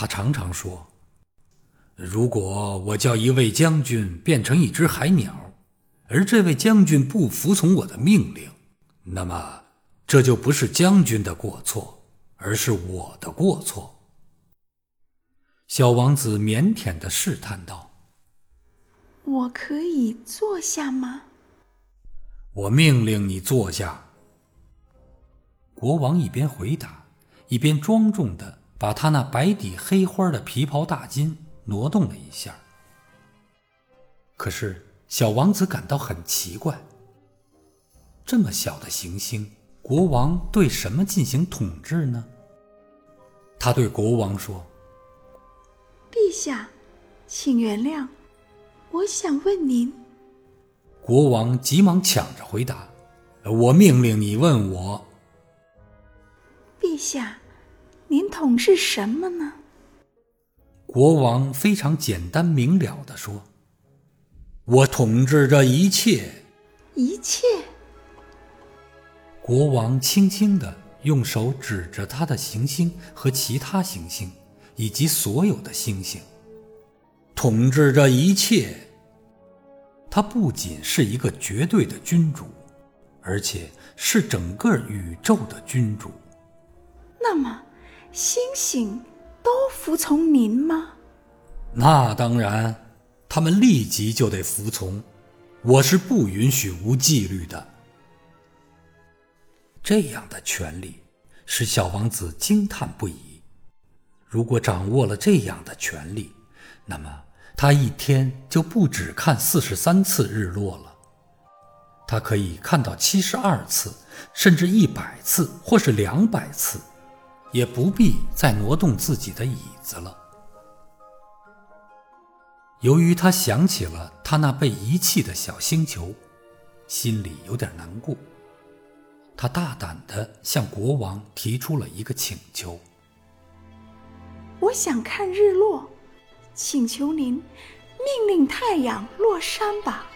他常常说：“如果我叫一位将军变成一只海鸟，而这位将军不服从我的命令，那么这就不是将军的过错，而是我的过错。”小王子腼腆的试探道：“我可以坐下吗？”“我命令你坐下。”国王一边回答，一边庄重的。把他那白底黑花的皮袍大襟挪动了一下。可是小王子感到很奇怪：这么小的行星，国王对什么进行统治呢？他对国王说：“陛下，请原谅，我想问您。”国王急忙抢着回答：“我命令你问我。”陛下。您统治什么呢？国王非常简单明了的说：“我统治着一切。”一切。国王轻轻的用手指着他的行星和其他行星，以及所有的星星，统治着一切。他不仅是一个绝对的君主，而且是整个宇宙的君主。那么。星星都服从您吗？那当然，他们立即就得服从。我是不允许无纪律的。这样的权利使小王子惊叹不已。如果掌握了这样的权利，那么他一天就不止看四十三次日落了，他可以看到七十二次，甚至一百次，或是两百次。也不必再挪动自己的椅子了。由于他想起了他那被遗弃的小星球，心里有点难过。他大胆地向国王提出了一个请求：“我想看日落，请求您命令太阳落山吧。”